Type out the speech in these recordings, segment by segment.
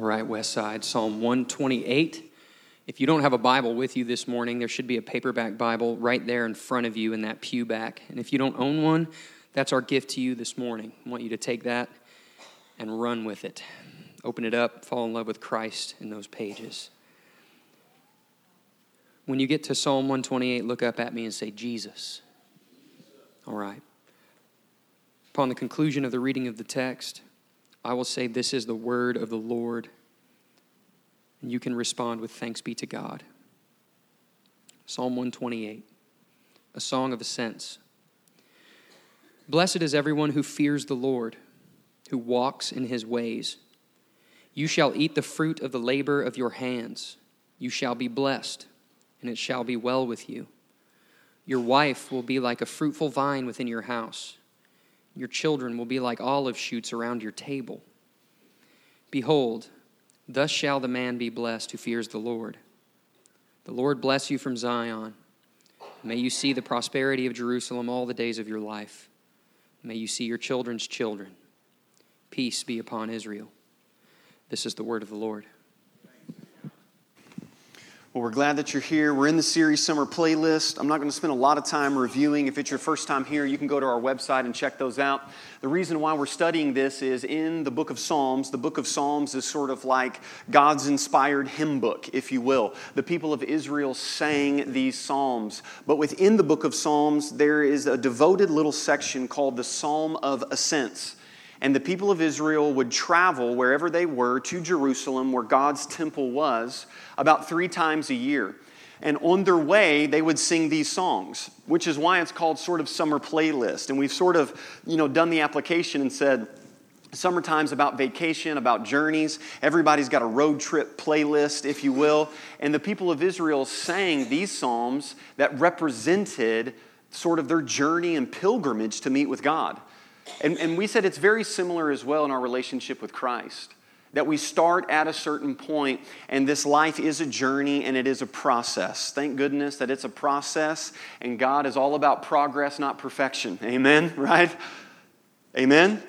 All right, West Side, Psalm 128. If you don't have a Bible with you this morning, there should be a paperback Bible right there in front of you in that pew back. And if you don't own one, that's our gift to you this morning. I want you to take that and run with it. Open it up, fall in love with Christ in those pages. When you get to Psalm 128, look up at me and say, Jesus. All right. Upon the conclusion of the reading of the text, I will say, This is the word of the Lord. And you can respond with thanks be to God. Psalm 128, a song of ascents. Blessed is everyone who fears the Lord, who walks in his ways. You shall eat the fruit of the labor of your hands. You shall be blessed, and it shall be well with you. Your wife will be like a fruitful vine within your house. Your children will be like olive shoots around your table. Behold, thus shall the man be blessed who fears the Lord. The Lord bless you from Zion. May you see the prosperity of Jerusalem all the days of your life. May you see your children's children. Peace be upon Israel. This is the word of the Lord. Well, we're glad that you're here. We're in the series Summer Playlist. I'm not going to spend a lot of time reviewing. If it's your first time here, you can go to our website and check those out. The reason why we're studying this is in the book of Psalms. The book of Psalms is sort of like God's inspired hymn book, if you will. The people of Israel sang these Psalms. But within the book of Psalms, there is a devoted little section called the Psalm of Ascents. And the people of Israel would travel wherever they were to Jerusalem, where God's temple was, about three times a year. And on their way, they would sing these songs, which is why it's called sort of summer playlist. And we've sort of, you know, done the application and said, Summertime's about vacation, about journeys. Everybody's got a road trip playlist, if you will. And the people of Israel sang these psalms that represented sort of their journey and pilgrimage to meet with God. And, and we said it's very similar as well in our relationship with Christ. That we start at a certain point, and this life is a journey and it is a process. Thank goodness that it's a process, and God is all about progress, not perfection. Amen, right? Amen?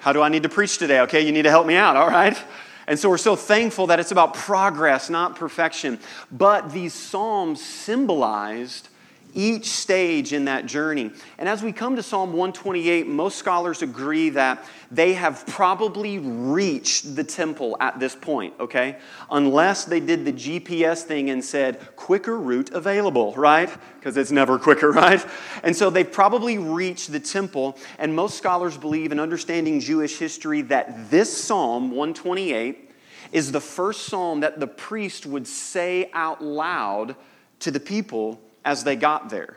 How do I need to preach today? Okay, you need to help me out, all right? And so we're so thankful that it's about progress, not perfection. But these Psalms symbolized each stage in that journey. And as we come to Psalm 128, most scholars agree that they have probably reached the temple at this point, okay? Unless they did the GPS thing and said, quicker route available, right? Because it's never quicker, right? And so they've probably reached the temple. And most scholars believe in understanding Jewish history that this Psalm 128 is the first psalm that the priest would say out loud to the people as they got there.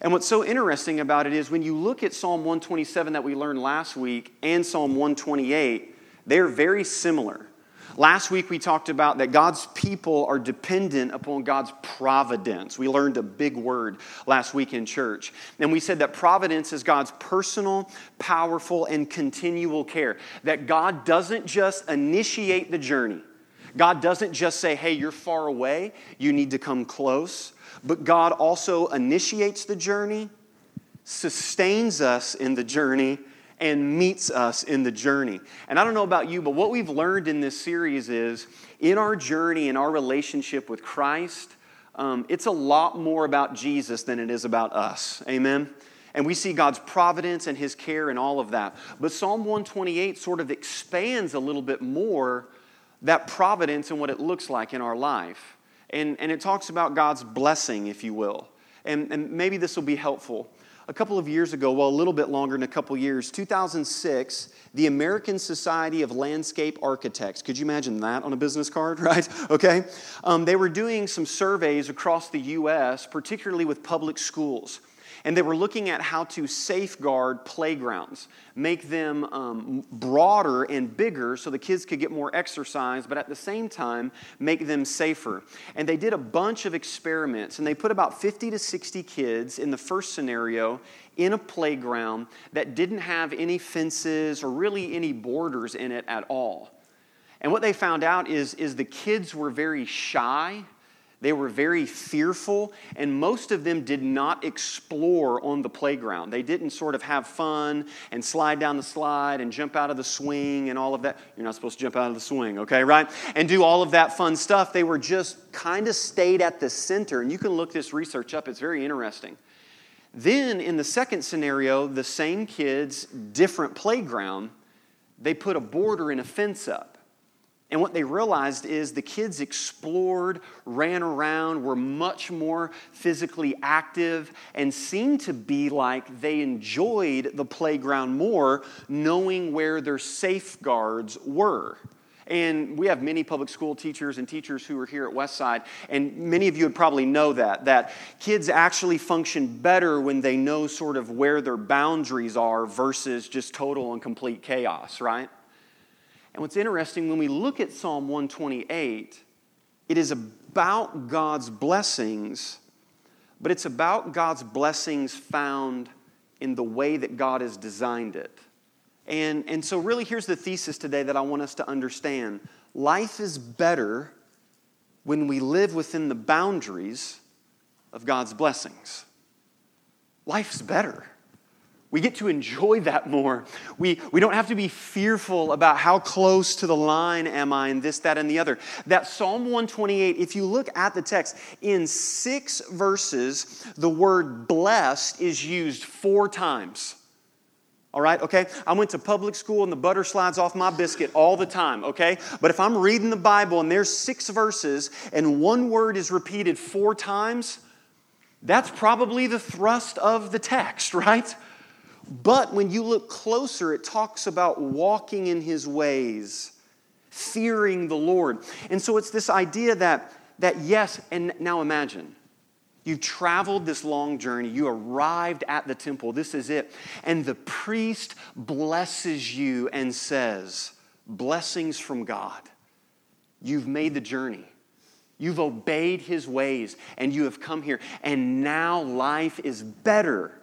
And what's so interesting about it is when you look at Psalm 127 that we learned last week and Psalm 128, they're very similar. Last week we talked about that God's people are dependent upon God's providence. We learned a big word last week in church. And we said that providence is God's personal, powerful, and continual care. That God doesn't just initiate the journey. God doesn't just say, hey, you're far away, you need to come close but God also initiates the journey, sustains us in the journey, and meets us in the journey. And I don't know about you, but what we've learned in this series is in our journey, in our relationship with Christ, um, it's a lot more about Jesus than it is about us. Amen? And we see God's providence and His care and all of that. But Psalm 128 sort of expands a little bit more that providence and what it looks like in our life. And, and it talks about God's blessing, if you will. And, and maybe this will be helpful. A couple of years ago, well, a little bit longer than a couple years, 2006, the American Society of Landscape Architects, could you imagine that on a business card, right? Okay. Um, they were doing some surveys across the U.S., particularly with public schools and they were looking at how to safeguard playgrounds, make them um, broader and bigger so the kids could get more exercise, but at the same time, make them safer. And they did a bunch of experiments, and they put about 50 to 60 kids in the first scenario in a playground that didn't have any fences or really any borders in it at all. And what they found out is, is the kids were very shy They were very fearful, and most of them did not explore on the playground. They didn't sort of have fun and slide down the slide and jump out of the swing and all of that. You're not supposed to jump out of the swing, okay, right? And do all of that fun stuff. They were just kind of stayed at the center. And you can look this research up, it's very interesting. Then, in the second scenario, the same kids, different playground, they put a border and a fence up. And what they realized is the kids explored, ran around, were much more physically active, and seemed to be like they enjoyed the playground more, knowing where their safeguards were. And we have many public school teachers and teachers who are here at Westside, and many of you would probably know that, that kids actually function better when they know sort of where their boundaries are versus just total and complete chaos, right? And what's interesting, when we look at Psalm 128, it is about God's blessings, but it's about God's blessings found in the way that God has designed it. And, and so, really, here's the thesis today that I want us to understand life is better when we live within the boundaries of God's blessings. Life's better. We get to enjoy that more. We, we don't have to be fearful about how close to the line am I and this, that, and the other. That Psalm 128, if you look at the text, in six verses, the word blessed is used four times. All right, okay? I went to public school and the butter slides off my biscuit all the time, okay? But if I'm reading the Bible and there's six verses and one word is repeated four times, that's probably the thrust of the text, right? But when you look closer, it talks about walking in his ways, fearing the Lord. And so it's this idea that, that yes, and now imagine, You've traveled this long journey, you arrived at the temple, this is it. And the priest blesses you and says, Blessings from God. You've made the journey. You've obeyed his ways and you have come here. And now life is better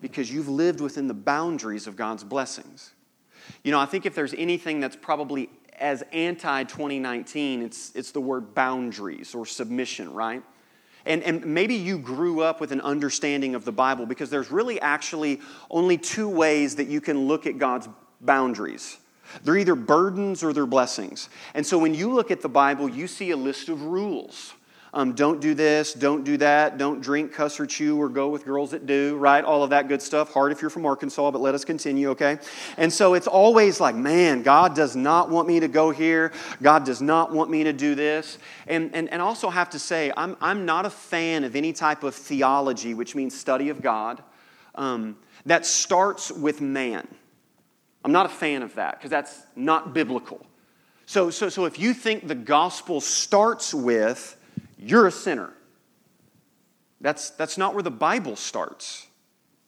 because you've lived within the boundaries of God's blessings. You know, I think if there's anything that's probably as anti 2019, it's, it's the word boundaries or submission, right? And, and maybe you grew up with an understanding of the Bible because there's really actually only two ways that you can look at God's boundaries. They're either burdens or they're blessings. And so when you look at the Bible, you see a list of rules. Um, don't do this, don't do that, don't drink, cuss, or chew, or go with girls that do, right? All of that good stuff. Hard if you're from Arkansas, but let us continue, okay? And so it's always like, man, God does not want me to go here. God does not want me to do this. And, and, and also have to say, I'm, I'm not a fan of any type of theology, which means study of God, um, that starts with man. I'm not a fan of that because that's not biblical. So, so, so if you think the gospel starts with, you're a sinner. That's, that's not where the Bible starts.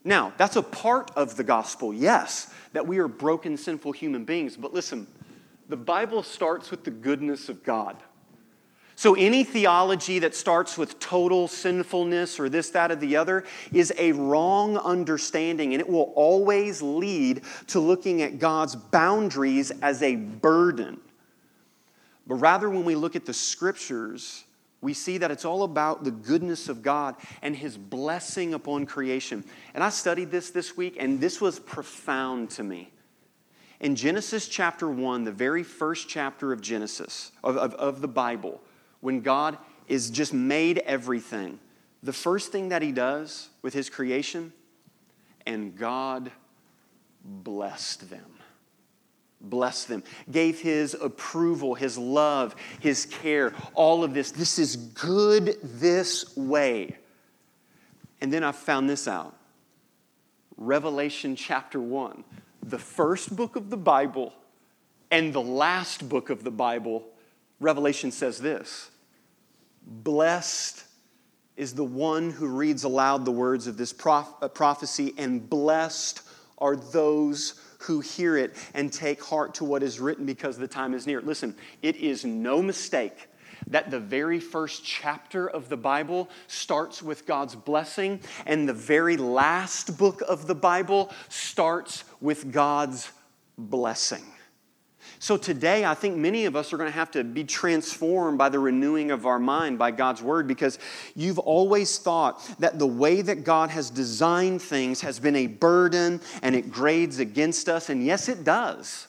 Now, that's a part of the gospel, yes, that we are broken, sinful human beings. But listen, the Bible starts with the goodness of God. So, any theology that starts with total sinfulness or this, that, or the other is a wrong understanding, and it will always lead to looking at God's boundaries as a burden. But rather, when we look at the scriptures, we see that it's all about the goodness of God and His blessing upon creation. And I studied this this week, and this was profound to me. In Genesis chapter 1, the very first chapter of Genesis, of, of, of the Bible, when God is just made everything, the first thing that He does with His creation, and God blessed them blessed them, gave his approval, his love, his care, all of this. This is good this way. And then I found this out Revelation chapter 1, the first book of the Bible and the last book of the Bible, Revelation says this Blessed is the one who reads aloud the words of this uh, prophecy, and blessed are those who hear it and take heart to what is written because the time is near. Listen, it is no mistake that the very first chapter of the Bible starts with God's blessing, and the very last book of the Bible starts with God's blessing. So today, I think many of us are going to have to be transformed by the renewing of our mind by God's word because you've always thought that the way that God has designed things has been a burden and it grades against us. And yes, it does.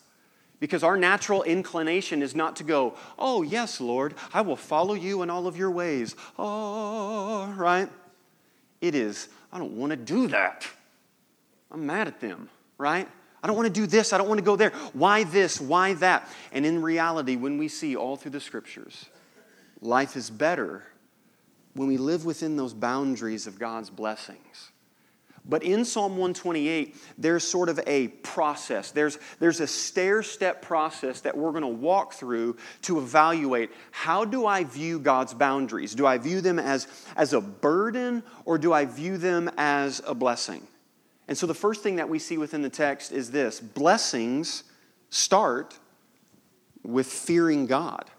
Because our natural inclination is not to go, oh, yes, Lord, I will follow you in all of your ways. Oh, right? It is, I don't want to do that. I'm mad at them, right? I don't want to do this. I don't want to go there. Why this? Why that? And in reality, when we see all through the scriptures, life is better when we live within those boundaries of God's blessings. But in Psalm 128, there's sort of a process. There's, there's a stair step process that we're going to walk through to evaluate how do I view God's boundaries? Do I view them as, as a burden or do I view them as a blessing? And so the first thing that we see within the text is this blessings start with fearing God.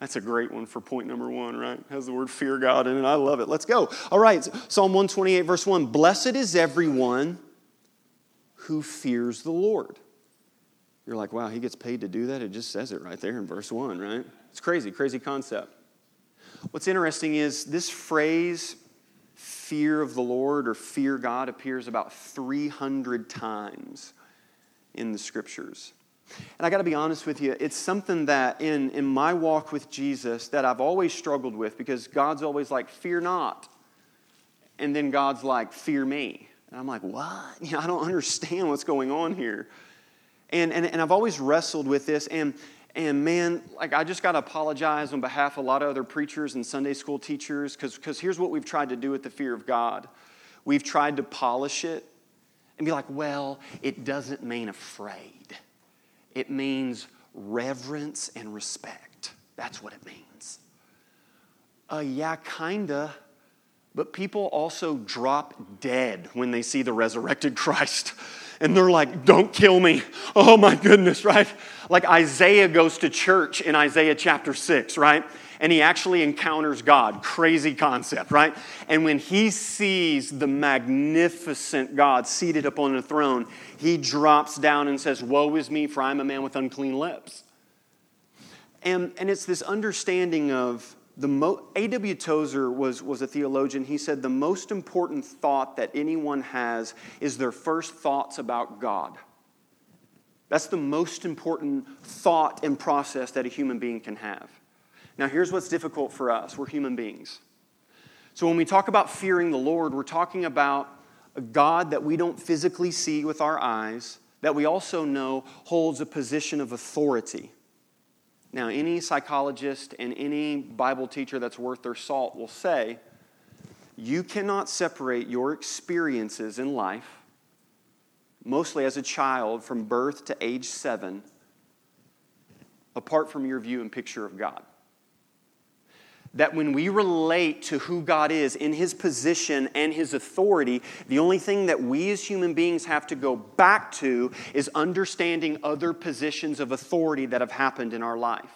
That's a great one for point number one, right? Has the word fear God in it. I love it. Let's go. All right, Psalm 128, verse 1 Blessed is everyone who fears the Lord. You're like, wow, he gets paid to do that? It just says it right there in verse 1, right? It's crazy, crazy concept. What's interesting is this phrase fear of the Lord or fear God appears about 300 times in the scriptures. And I got to be honest with you, it's something that in, in my walk with Jesus that I've always struggled with because God's always like, fear not. And then God's like, fear me. And I'm like, what? You know, I don't understand what's going on here. And, and, and I've always wrestled with this. And, and man, like I just got to apologize on behalf of a lot of other preachers and Sunday school teachers because here's what we've tried to do with the fear of God. We've tried to polish it and be like, well, it doesn't mean afraid, it means reverence and respect. That's what it means. Uh, yeah, kinda. But people also drop dead when they see the resurrected Christ and they're like, don't kill me. Oh my goodness, right? Like Isaiah goes to church in Isaiah chapter 6, right? And he actually encounters God. Crazy concept, right? And when he sees the magnificent God seated upon the throne, he drops down and says, Woe is me, for I'm a man with unclean lips. And, and it's this understanding of the mo- A.W. Tozer was, was a theologian. He said the most important thought that anyone has is their first thoughts about God. That's the most important thought and process that a human being can have. Now, here's what's difficult for us we're human beings. So, when we talk about fearing the Lord, we're talking about a God that we don't physically see with our eyes, that we also know holds a position of authority. Now, any psychologist and any Bible teacher that's worth their salt will say you cannot separate your experiences in life, mostly as a child from birth to age seven, apart from your view and picture of God that when we relate to who God is in His position and His authority, the only thing that we as human beings have to go back to is understanding other positions of authority that have happened in our life.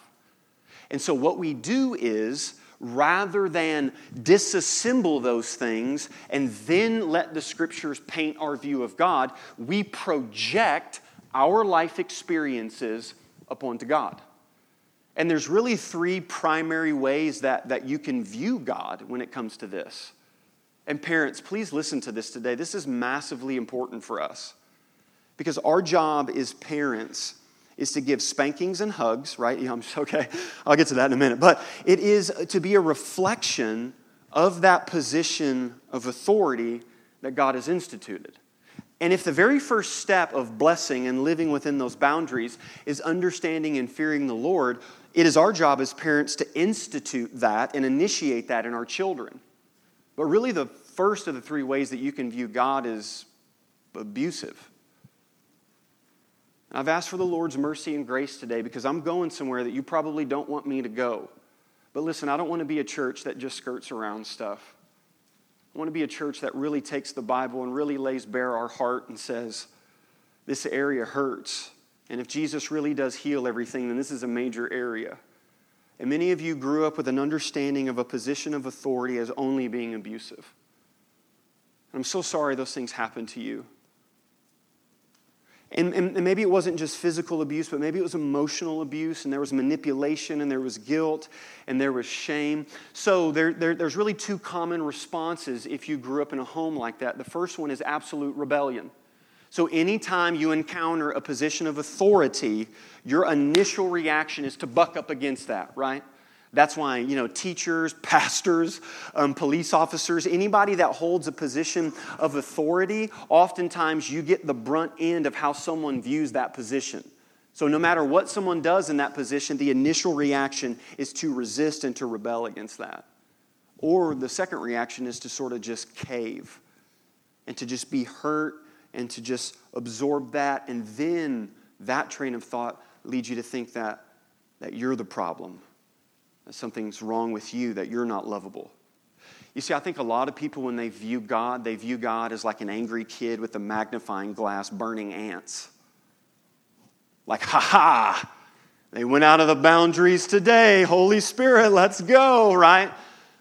And so, what we do is, rather than disassemble those things and then let the scriptures paint our view of God, we project our life experiences upon to God. And there's really three primary ways that, that you can view God when it comes to this. And parents, please listen to this today. This is massively important for us. Because our job as parents is to give spankings and hugs, right? Yeah, I'm okay. I'll get to that in a minute. But it is to be a reflection of that position of authority that God has instituted. And if the very first step of blessing and living within those boundaries is understanding and fearing the Lord, it is our job as parents to institute that and initiate that in our children. But really, the first of the three ways that you can view God is abusive. I've asked for the Lord's mercy and grace today because I'm going somewhere that you probably don't want me to go. But listen, I don't want to be a church that just skirts around stuff. I want to be a church that really takes the Bible and really lays bare our heart and says, this area hurts. And if Jesus really does heal everything, then this is a major area. And many of you grew up with an understanding of a position of authority as only being abusive. I'm so sorry those things happened to you. And, and, and, maybe it wasn't just physical abuse, but maybe it was emotional abuse, and there was manipulation, and there was guilt, and there was shame. So there, there, there's really two common responses if you grew up in a home like that. The first one is absolute rebellion. So anytime you encounter a position of authority, your initial reaction is to buck up against that, right? That's why, you know, teachers, pastors, um, police officers, anybody that holds a position of authority, oftentimes you get the brunt end of how someone views that position. So, no matter what someone does in that position, the initial reaction is to resist and to rebel against that. Or the second reaction is to sort of just cave and to just be hurt and to just absorb that. And then that train of thought leads you to think that, that you're the problem that something's wrong with you, that you're not lovable. You see, I think a lot of people, when they view God, they view God as like an angry kid with a magnifying glass burning ants. Like, ha ha, they went out of the boundaries today. Holy Spirit, let's go, right?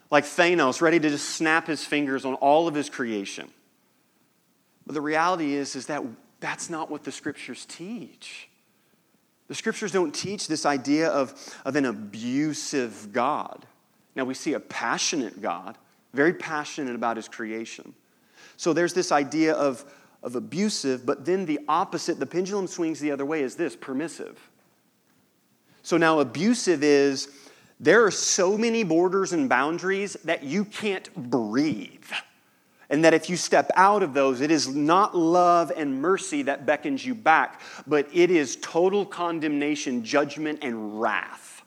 Like Thanos, ready to just snap his fingers on all of his creation. But the reality is, is that that's not what the scriptures teach. The scriptures don't teach this idea of, of an abusive God. Now, we see a passionate God, very passionate about his creation. So there's this idea of, of abusive, but then the opposite, the pendulum swings the other way, is this permissive. So now, abusive is there are so many borders and boundaries that you can't breathe. And that if you step out of those, it is not love and mercy that beckons you back, but it is total condemnation, judgment, and wrath.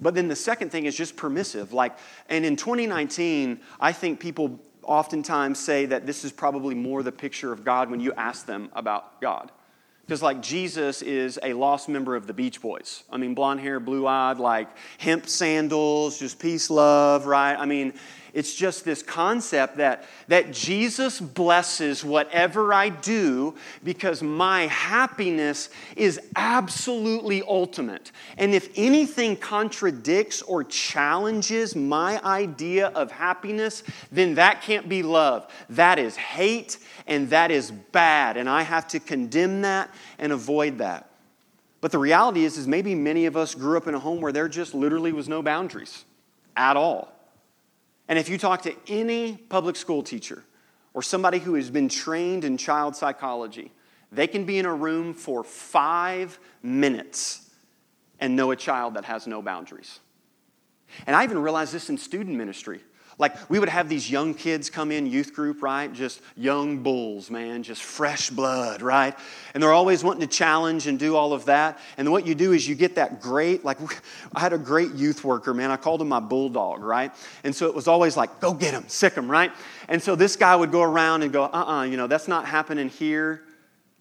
But then the second thing is just permissive. Like, and in 2019, I think people oftentimes say that this is probably more the picture of God when you ask them about God. Because, like, Jesus is a lost member of the Beach Boys. I mean, blonde hair, blue eyed, like hemp sandals, just peace, love, right? I mean, it's just this concept that, that Jesus blesses whatever I do because my happiness is absolutely ultimate. And if anything contradicts or challenges my idea of happiness, then that can't be love. That is hate and that is bad. And I have to condemn that and avoid that. But the reality is, is maybe many of us grew up in a home where there just literally was no boundaries at all. And if you talk to any public school teacher or somebody who has been trained in child psychology, they can be in a room for five minutes and know a child that has no boundaries. And I even realized this in student ministry. Like, we would have these young kids come in, youth group, right? Just young bulls, man, just fresh blood, right? And they're always wanting to challenge and do all of that. And what you do is you get that great, like, I had a great youth worker, man. I called him my bulldog, right? And so it was always like, go get him, sic him, right? And so this guy would go around and go, uh uh-uh, uh, you know, that's not happening here.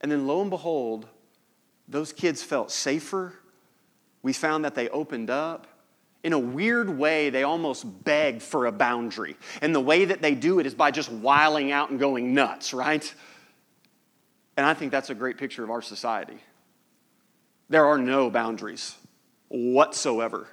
And then lo and behold, those kids felt safer. We found that they opened up in a weird way, they almost beg for a boundary. And the way that they do it is by just wiling out and going nuts, right? And I think that's a great picture of our society. There are no boundaries whatsoever.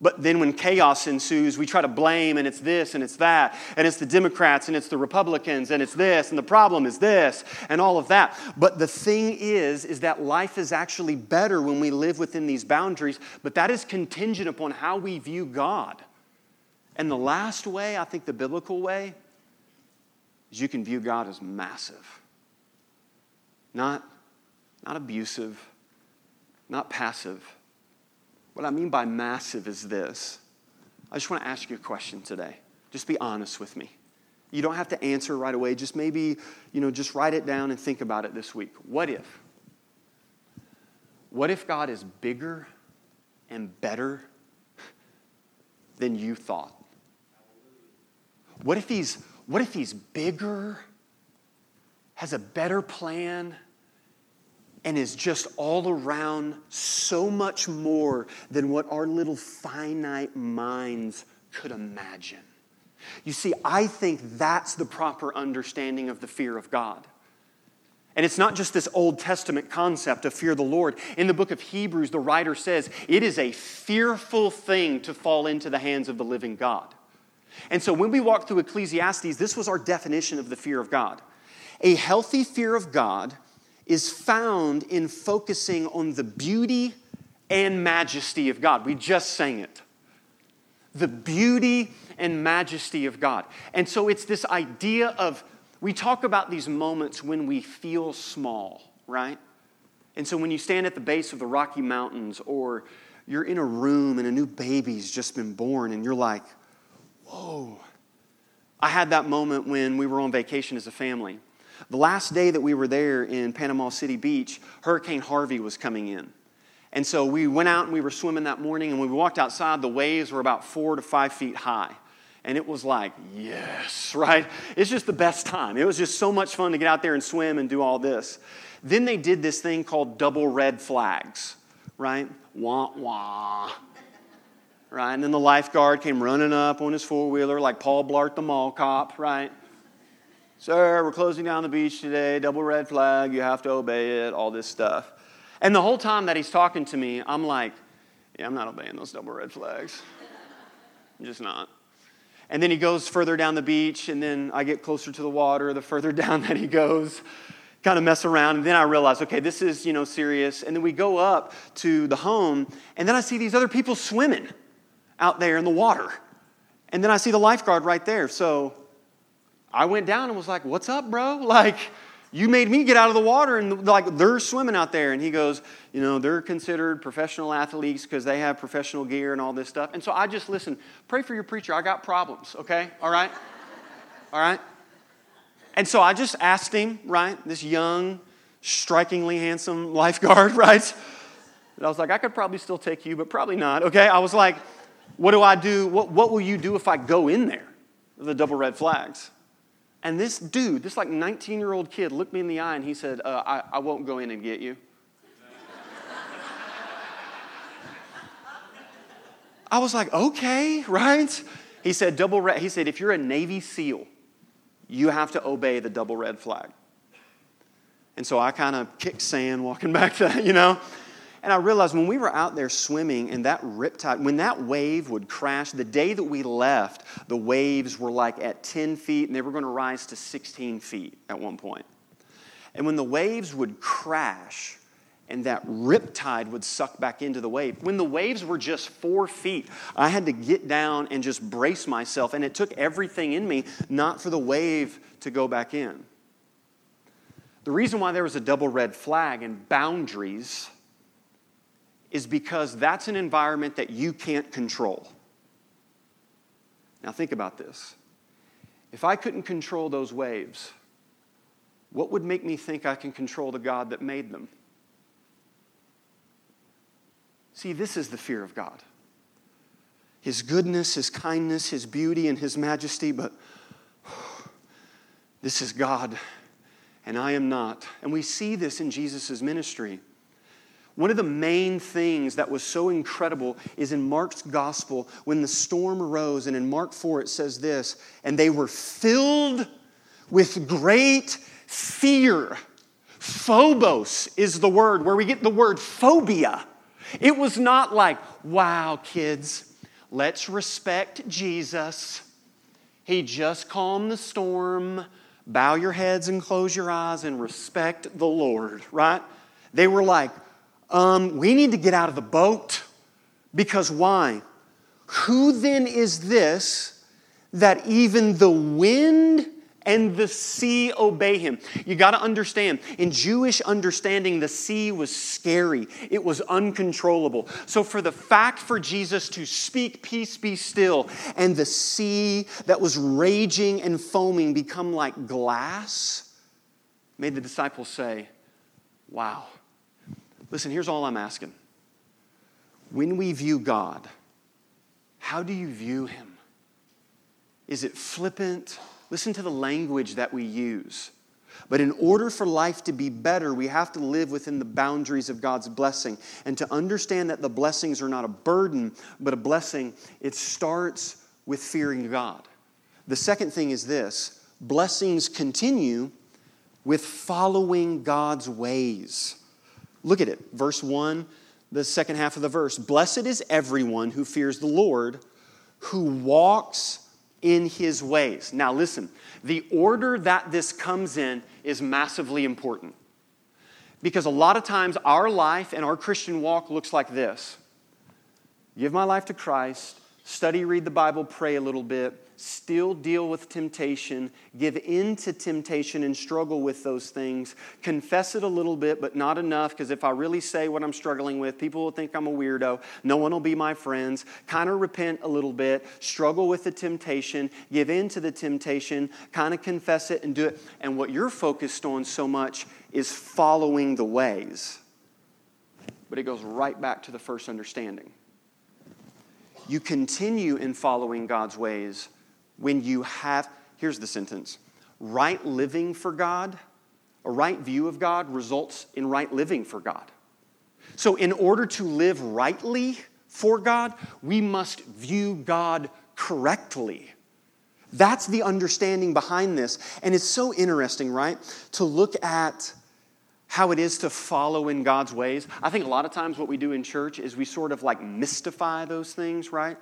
But then when chaos ensues, we try to blame, and it's this and it's that, and it's the Democrats and it's the Republicans, and it's this, and the problem is this, and all of that. But the thing is, is that life is actually better when we live within these boundaries, but that is contingent upon how we view God. And the last way, I think the biblical way, is you can view God as massive. Not, not abusive, not passive what I mean by massive is this. I just want to ask you a question today. Just be honest with me. You don't have to answer right away. Just maybe, you know, just write it down and think about it this week. What if? What if God is bigger and better than you thought? What if he's what if he's bigger, has a better plan, and is just all around so much more than what our little finite minds could imagine. You see, I think that's the proper understanding of the fear of God. And it's not just this Old Testament concept of fear the Lord. In the book of Hebrews, the writer says it is a fearful thing to fall into the hands of the living God. And so when we walk through Ecclesiastes, this was our definition of the fear of God. A healthy fear of God is found in focusing on the beauty and majesty of God. We just sang it. The beauty and majesty of God. And so it's this idea of, we talk about these moments when we feel small, right? And so when you stand at the base of the Rocky Mountains or you're in a room and a new baby's just been born and you're like, whoa. I had that moment when we were on vacation as a family. The last day that we were there in Panama City Beach, Hurricane Harvey was coming in. And so we went out and we were swimming that morning, and when we walked outside, the waves were about four to five feet high. And it was like, yes, right? It's just the best time. It was just so much fun to get out there and swim and do all this. Then they did this thing called double red flags, right? Wah, wah. Right? And then the lifeguard came running up on his four wheeler like Paul Blart the mall cop, right? Sir, we're closing down the beach today, double red flag, you have to obey it, all this stuff. And the whole time that he's talking to me, I'm like, yeah, I'm not obeying those double red flags. I'm just not. And then he goes further down the beach, and then I get closer to the water the further down that he goes kind of mess around. And then I realize, okay, this is, you know, serious. And then we go up to the home, and then I see these other people swimming out there in the water. And then I see the lifeguard right there. So I went down and was like, what's up, bro? Like, you made me get out of the water and like they're swimming out there and he goes you know they're considered professional athletes because they have professional gear and all this stuff and so i just listen pray for your preacher i got problems okay all right all right and so I just asked him, right, this young, strikingly handsome lifeguard, right? And I was like, I could probably still take you, but probably not, okay? I was like, what do I do? What, what will you do if I go in there? The double red flags. And this dude, this like 19 year old kid, looked me in the eye and he said, uh, I, I won't go in and get you. I was like, okay, right? He said, double red. He said, if you're a Navy SEAL, you have to obey the double red flag. And so I kind of kicked sand walking back to, you know. And I realized when we were out there swimming and that riptide, when that wave would crash, the day that we left, the waves were like at 10 feet and they were going to rise to 16 feet at one point. And when the waves would crash, and that riptide would suck back into the wave. When the waves were just four feet, I had to get down and just brace myself, and it took everything in me not for the wave to go back in. The reason why there was a double red flag and boundaries is because that's an environment that you can't control. Now, think about this. If I couldn't control those waves, what would make me think I can control the God that made them? See, this is the fear of God His goodness, His kindness, His beauty, and His majesty, but this is God, and I am not. And we see this in Jesus' ministry. One of the main things that was so incredible is in Mark's gospel when the storm arose, and in Mark 4 it says this, and they were filled with great fear. Phobos is the word where we get the word phobia. It was not like, wow, kids, let's respect Jesus. He just calmed the storm. Bow your heads and close your eyes and respect the Lord, right? They were like, um, we need to get out of the boat. Because why? Who then is this that even the wind and the sea obey him. You got to understand, in Jewish understanding, the sea was scary, it was uncontrollable. So, for the fact for Jesus to speak, Peace be still, and the sea that was raging and foaming become like glass, made the disciples say, Wow. Listen, here's all I'm asking. When we view God, how do you view him? Is it flippant? Listen to the language that we use. But in order for life to be better, we have to live within the boundaries of God's blessing. And to understand that the blessings are not a burden, but a blessing, it starts with fearing God. The second thing is this blessings continue with following God's ways. Look at it, verse 1, the second half of the verse. Blessed is everyone who fears the Lord, who walks in his ways. Now, listen, the order that this comes in is massively important. Because a lot of times our life and our Christian walk looks like this give my life to Christ, study, read the Bible, pray a little bit, still deal with temptation, give in to temptation and struggle with those things, confess it a little bit, but not enough, because if I really say what I'm struggling with, people will think I'm a weirdo. No one will be my friends. Kind of repent a little bit, struggle with the temptation, give in to the temptation, kind of confess it and do it. And what you're focused on so much is following the ways. But it goes right back to the first understanding. You continue in following God's ways when you have, here's the sentence right living for God, a right view of God results in right living for God. So, in order to live rightly for God, we must view God correctly. That's the understanding behind this. And it's so interesting, right? To look at how it is to follow in God's ways. I think a lot of times what we do in church is we sort of like mystify those things, right?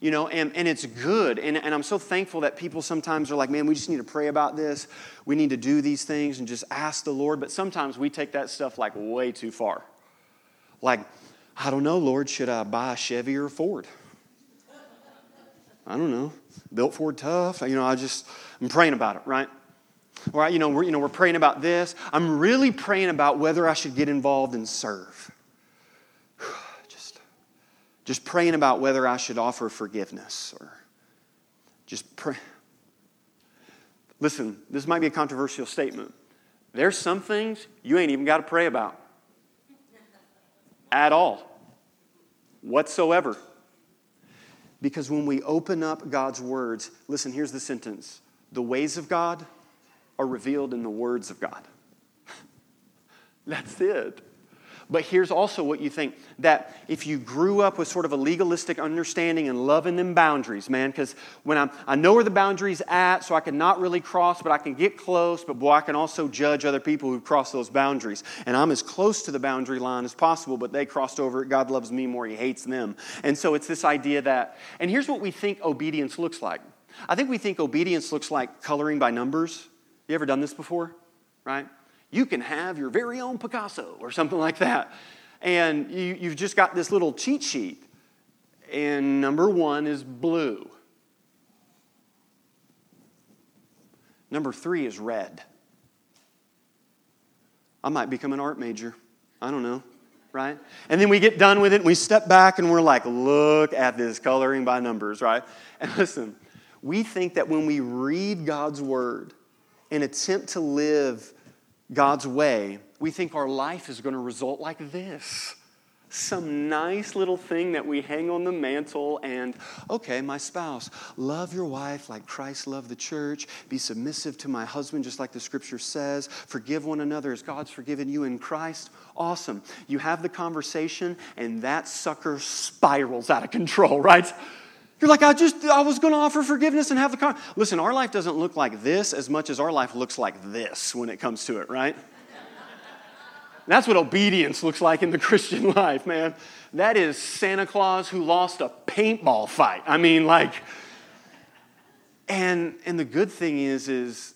You know, and, and it's good. And, and I'm so thankful that people sometimes are like, man, we just need to pray about this. We need to do these things and just ask the Lord. But sometimes we take that stuff like way too far. Like, I don't know, Lord, should I buy a Chevy or a Ford? I don't know. Built Ford tough. You know, I just, I'm praying about it, right? Or, you know, we're, you know, we're praying about this. I'm really praying about whether I should get involved and serve. Just, praying about whether I should offer forgiveness or just pray. Listen, this might be a controversial statement. There's some things you ain't even got to pray about at all, whatsoever. Because when we open up God's words, listen, here's the sentence the ways of God are revealed in the words of God. That's it. But here's also what you think that if you grew up with sort of a legalistic understanding and loving them boundaries, man, because when I'm, I know where the boundary's at, so I can not really cross, but I can get close, but boy, I can also judge other people who cross those boundaries. And I'm as close to the boundary line as possible, but they crossed over it. God loves me more, He hates them. And so it's this idea that, and here's what we think obedience looks like. I think we think obedience looks like coloring by numbers. You ever done this before? Right? You can have your very own Picasso or something like that. And you, you've just got this little cheat sheet. And number one is blue. Number three is red. I might become an art major. I don't know, right? And then we get done with it and we step back and we're like, look at this coloring by numbers, right? And listen, we think that when we read God's word, and attempt to live God's way, we think our life is going to result like this. Some nice little thing that we hang on the mantle, and okay, my spouse, love your wife like Christ loved the church. Be submissive to my husband, just like the scripture says. Forgive one another as God's forgiven you in Christ. Awesome. You have the conversation, and that sucker spirals out of control, right? You're like, I just, I was going to offer forgiveness and have the car. Listen, our life doesn't look like this as much as our life looks like this when it comes to it, right? That's what obedience looks like in the Christian life, man. That is Santa Claus who lost a paintball fight. I mean, like, and and the good thing is, is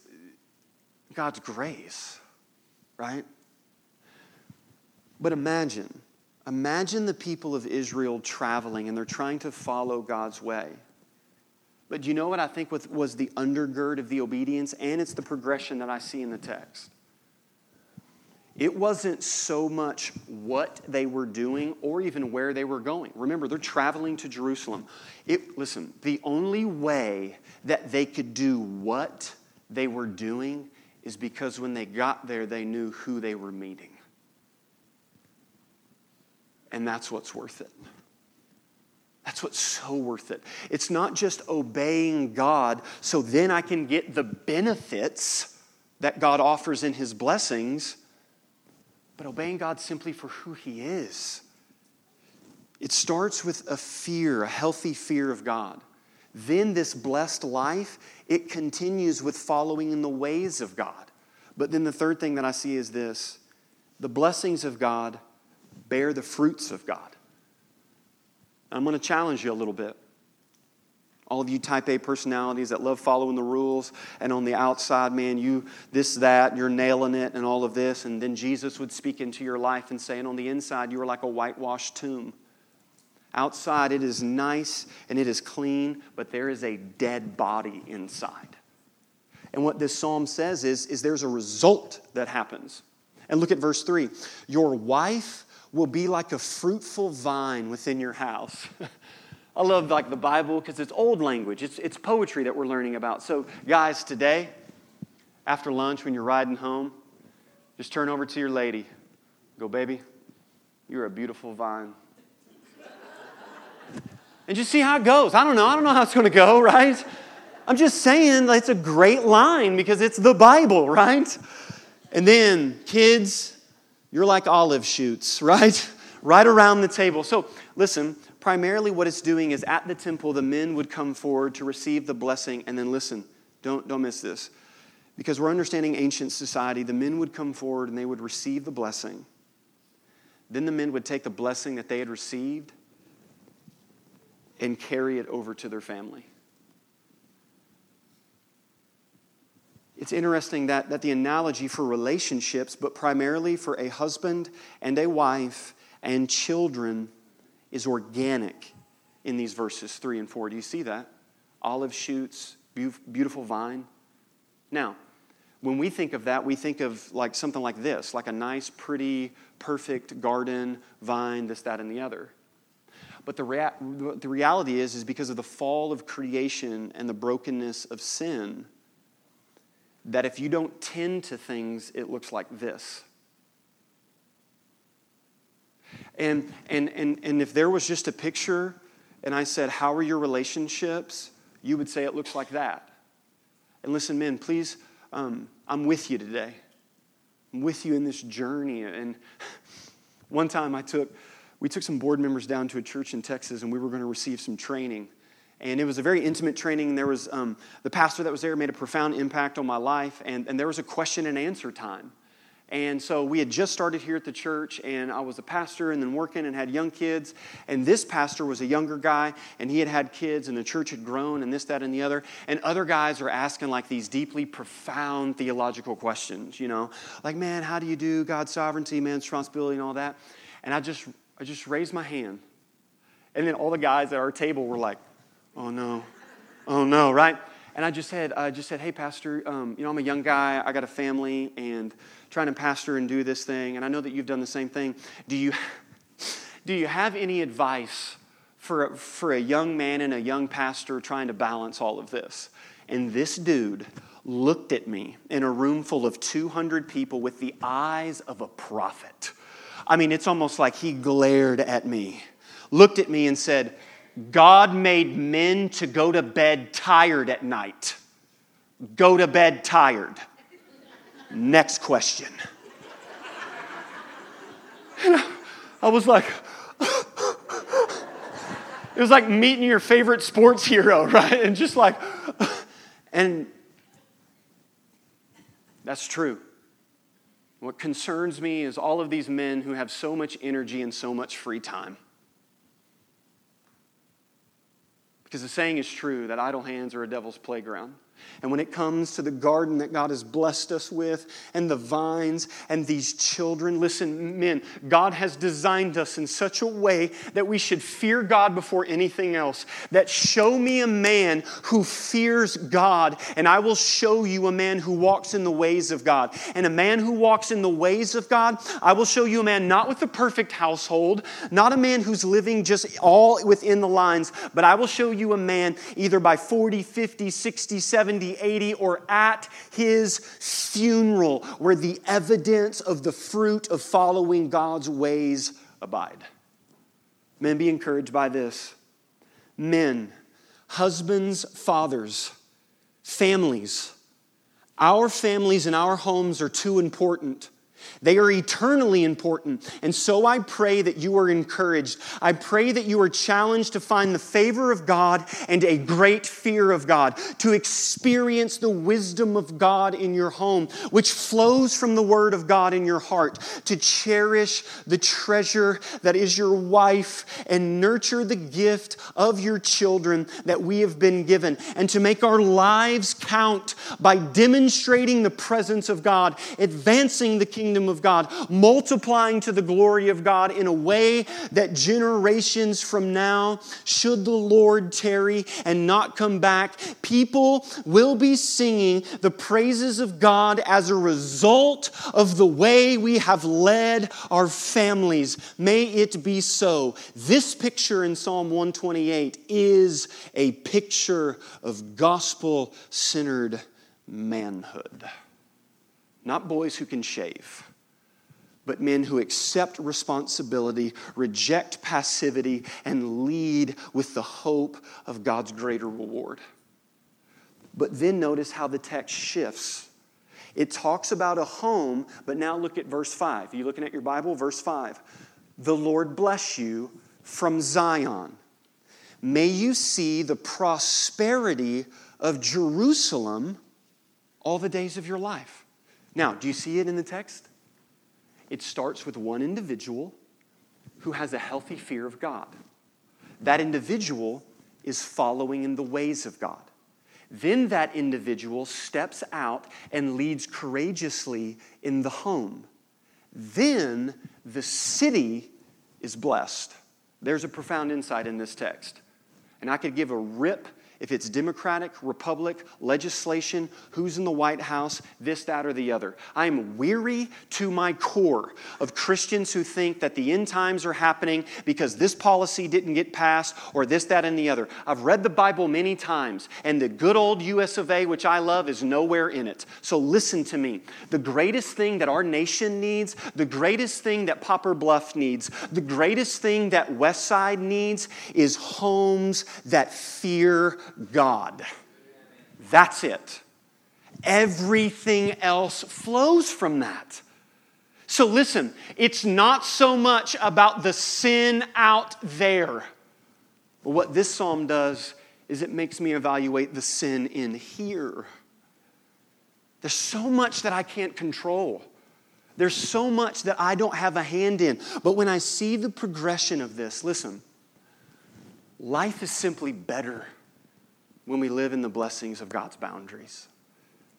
God's grace, right? But imagine Imagine the people of Israel traveling and they're trying to follow God's way. But do you know what I think was the undergird of the obedience? And it's the progression that I see in the text. It wasn't so much what they were doing or even where they were going. Remember, they're traveling to Jerusalem. It, listen, the only way that they could do what they were doing is because when they got there, they knew who they were meeting. And that's what's worth it. That's what's so worth it. It's not just obeying God so then I can get the benefits that God offers in His blessings, but obeying God simply for who He is. It starts with a fear, a healthy fear of God. Then, this blessed life, it continues with following in the ways of God. But then, the third thing that I see is this the blessings of God bear the fruits of God. I'm going to challenge you a little bit. All of you type A personalities that love following the rules, and on the outside, man, you this, that, you're nailing it, and all of this. And then Jesus would speak into your life and say, and on the inside, you are like a whitewashed tomb. Outside, it is nice and it is clean, but there is a dead body inside. And what this psalm says is, is there's a result that happens. And look at verse 3 Your wife will be like a fruitful vine within your house. I love like the Bible because it's old language. It's, it's poetry that we're learning about. So, guys, today, after lunch, when you're riding home, just turn over to your lady. Go, baby, you're a beautiful vine. and just see how it goes. I don't know. I don't know how it's going to go, right? I'm just saying that it's a great line because it's the Bible, right? And then, kids, you're like olive shoots, right? right around the table. So, listen, primarily what it's doing is at the temple, the men would come forward to receive the blessing. And then listen, don't, don't miss this. Because we're understanding ancient society, the men would come forward and they would receive the blessing. Then the men would take the blessing that they had received and carry it over to their family. It's interesting that, that the analogy for relationships, but primarily for a husband and a wife and children, is organic in these verses 3 and 4. Do you see that? Olive shoots, beautiful vine. Now, when we think of that, we think of like something like this, like a nice, pretty, perfect garden, vine, this, that, and the other. But the, rea- the reality is, is because of the fall of creation and the brokenness of sin, that if you don't tend to things, it looks like this. And, and, and, and if there was just a picture and I said, How are your relationships? you would say it looks like that. And listen, men, please, um, I'm with you today. I'm with you in this journey. And one time I took, we took some board members down to a church in Texas and we were going to receive some training. And it was a very intimate training. There was um, the pastor that was there made a profound impact on my life, and, and there was a question and answer time. And so we had just started here at the church, and I was a pastor and then working and had young kids. And this pastor was a younger guy, and he had had kids, and the church had grown, and this, that, and the other. And other guys are asking like these deeply profound theological questions, you know, like, man, how do you do God's sovereignty, man's responsibility, and all that? And I just, I just raised my hand. And then all the guys at our table were like, oh no, oh no, right? And I just said, I just said, hey, Pastor, um, you know, I'm a young guy, I got a family, and trying to pastor and do this thing, and I know that you've done the same thing. Do you, do you have any advice for, for a young man and a young pastor trying to balance all of this? And this dude looked at me in a room full of 200 people with the eyes of a prophet. I mean, it's almost like he glared at me, looked at me, and said, God made men to go to bed tired at night. Go to bed tired. Next question. And I was like, it was like meeting your favorite sports hero, right? And just like, and that's true. What concerns me is all of these men who have so much energy and so much free time. Because the saying is true that idle hands are a devil's playground. And when it comes to the garden that God has blessed us with, and the vines, and these children, listen, men, God has designed us in such a way that we should fear God before anything else. That show me a man who fears God, and I will show you a man who walks in the ways of God. And a man who walks in the ways of God, I will show you a man not with a perfect household, not a man who's living just all within the lines, but I will show you a man either by 40, 50, 60, 70, 70, 80, or at his funeral, where the evidence of the fruit of following God's ways abide. Men, be encouraged by this. Men, husbands, fathers, families, our families and our homes are too important They are eternally important. And so I pray that you are encouraged. I pray that you are challenged to find the favor of God and a great fear of God, to experience the wisdom of God in your home, which flows from the word of God in your heart, to cherish the treasure that is your wife and nurture the gift of your children that we have been given, and to make our lives count by demonstrating the presence of God, advancing the kingdom of God, multiplying to the glory of God in a way that generations from now, should the Lord tarry and not come back, people will be singing the praises of God as a result of the way we have led our families. May it be so. This picture in Psalm 128 is a picture of gospel centered manhood. Not boys who can shave but men who accept responsibility, reject passivity, and lead with the hope of God's greater reward. But then notice how the text shifts. It talks about a home, but now look at verse 5. Are you looking at your Bible? Verse 5. The Lord bless you from Zion. May you see the prosperity of Jerusalem all the days of your life. Now, do you see it in the text? It starts with one individual who has a healthy fear of God. That individual is following in the ways of God. Then that individual steps out and leads courageously in the home. Then the city is blessed. There's a profound insight in this text. And I could give a rip if it's Democratic, Republic, legislation, who's in the White House, this, that, or the other. I am weary to my core of Christians who think that the end times are happening because this policy didn't get passed or this, that, and the other. I've read the Bible many times, and the good old US of A, which I love, is nowhere in it. So listen to me. The greatest thing that our nation needs, the greatest thing that Poplar Bluff needs, the greatest thing that Westside needs is homes that fear God. That's it. Everything else flows from that. So listen, it's not so much about the sin out there. But what this psalm does is it makes me evaluate the sin in here. There's so much that I can't control. There's so much that I don't have a hand in. But when I see the progression of this, listen, life is simply better when we live in the blessings of God's boundaries.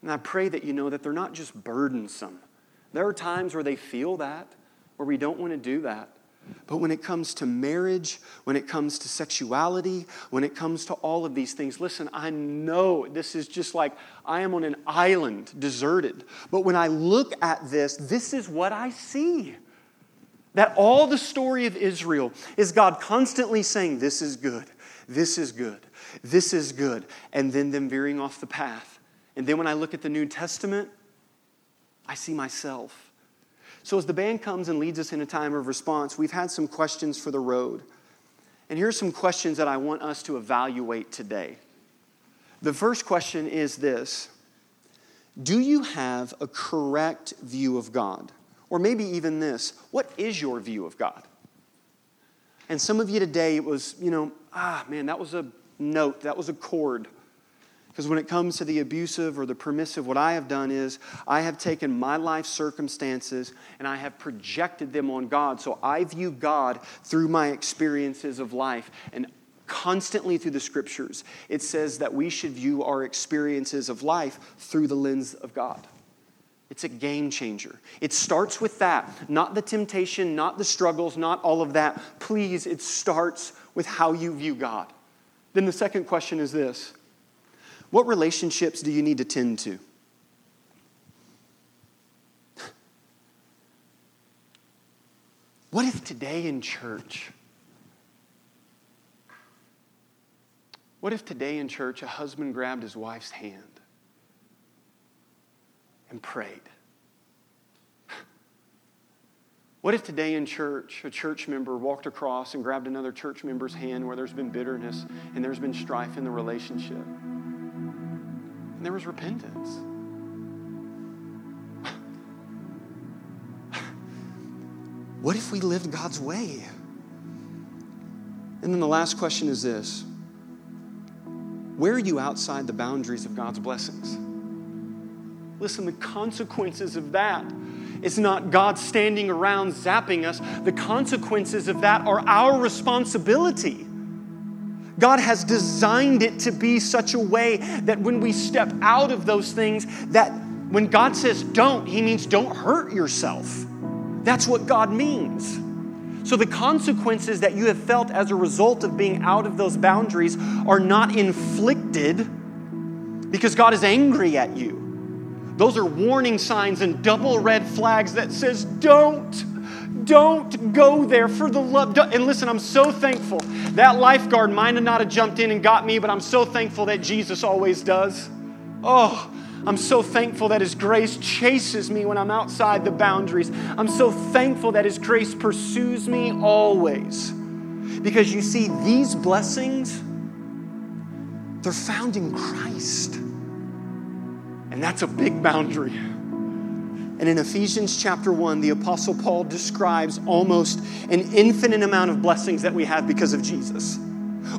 And I pray that you know that they're not just burdensome. There are times where they feel that, where we don't want to do that. But when it comes to marriage, when it comes to sexuality, when it comes to all of these things, listen, I know this is just like I am on an island, deserted. But when I look at this, this is what I see. That all the story of Israel is God constantly saying, This is good, this is good, this is good, and then them veering off the path. And then when I look at the New Testament, I see myself. So as the band comes and leads us in a time of response, we've had some questions for the road. And here's some questions that I want us to evaluate today. The first question is this Do you have a correct view of God? Or maybe even this What is your view of God? And some of you today, it was, you know, ah, man, that was a note, that was a chord. Because when it comes to the abusive or the permissive, what I have done is I have taken my life circumstances and I have projected them on God. So I view God through my experiences of life. And constantly through the scriptures, it says that we should view our experiences of life through the lens of God. It's a game changer. It starts with that, not the temptation, not the struggles, not all of that. Please, it starts with how you view God. Then the second question is this What relationships do you need to tend to? What if today in church, what if today in church a husband grabbed his wife's hand and prayed? What if today in church, a church member walked across and grabbed another church member's hand where there's been bitterness and there's been strife in the relationship? And there was repentance. What if we lived God's way? And then the last question is this Where are you outside the boundaries of God's blessings? Listen, the consequences of that is not God standing around zapping us. The consequences of that are our responsibility. God has designed it to be such a way that when we step out of those things, that when God says don't, He means don't hurt yourself. That's what God means. So the consequences that you have felt as a result of being out of those boundaries are not inflicted because God is angry at you. Those are warning signs and double red flags that says don't don't go there for the love. And listen, I'm so thankful. That lifeguard might have not have jumped in and got me, but I'm so thankful that Jesus always does. Oh, I'm so thankful that His grace chases me when I'm outside the boundaries. I'm so thankful that His grace pursues me always. Because you see, these blessings, they're found in Christ. And that's a big boundary. And in Ephesians chapter 1, the Apostle Paul describes almost an infinite amount of blessings that we have because of Jesus.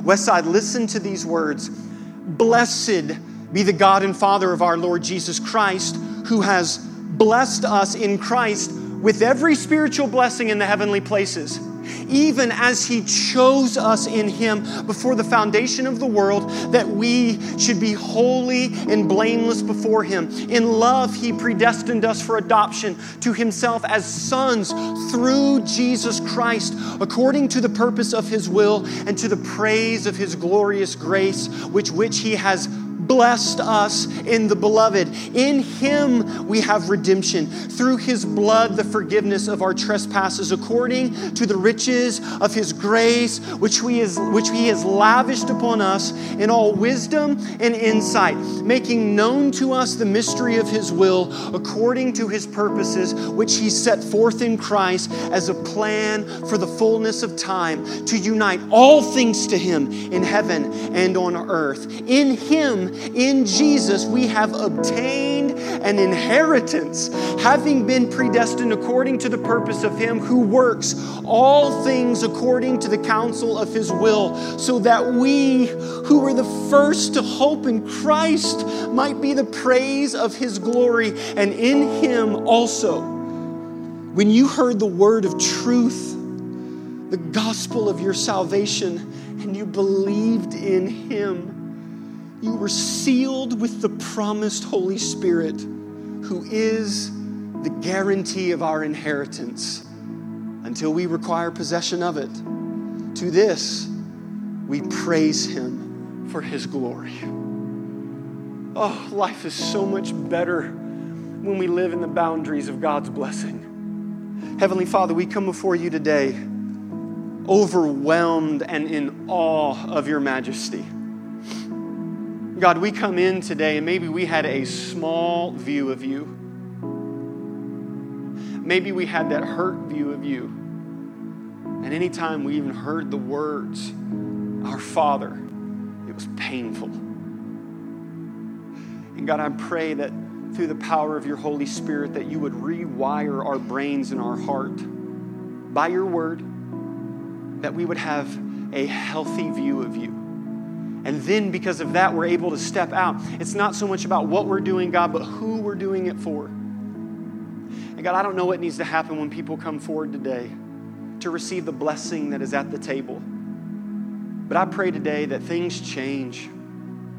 Westside, listen to these words Blessed be the God and Father of our Lord Jesus Christ, who has blessed us in Christ with every spiritual blessing in the heavenly places even as He chose us in Him before the foundation of the world, that we should be holy and blameless before Him. In love, He predestined us for adoption to Himself as sons through Jesus Christ, according to the purpose of His will and to the praise of His glorious grace, which which He has blessed us in the beloved. In him we have redemption, through his blood, the forgiveness of our trespasses, according to the riches of his grace, which, we is, which he has lavished upon us in all wisdom and insight, making known to us the mystery of his will, according to his purposes, which he set forth in Christ as a plan for the fullness of time to unite all things to him in heaven and on earth. In him in Jesus, we have obtained an inheritance, having been predestined according to the purpose of Him who works all things according to the counsel of His will, so that we who were the first to hope in Christ might be the praise of His glory, and in Him also. When you heard the word of truth, the gospel of your salvation, and you believed in Him, you were sealed with the promised Holy Spirit, who is the guarantee of our inheritance until we require possession of it. To this, we praise Him for His glory. Oh, life is so much better when we live in the boundaries of God's blessing. Heavenly Father, we come before you today overwhelmed and in awe of your majesty. God, we come in today and maybe we had a small view of you. Maybe we had that hurt view of you. And anytime we even heard the words, our Father, it was painful. And God, I pray that through the power of your Holy Spirit, that you would rewire our brains and our heart by your word, that we would have a healthy view of you and then because of that, we're able to step out. It's not so much about what we're doing, God, but who we're doing it for. And God, I don't know what needs to happen when people come forward today to receive the blessing that is at the table. But I pray today that things change.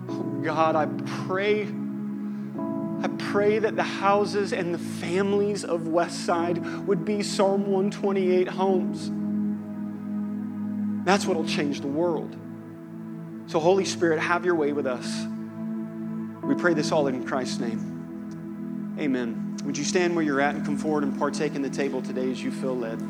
Oh God, I pray. I pray that the houses and the families of Westside would be Psalm 128 homes. That's what will change the world. So, Holy Spirit, have your way with us. We pray this all in Christ's name. Amen. Would you stand where you're at and come forward and partake in the table today as you feel led?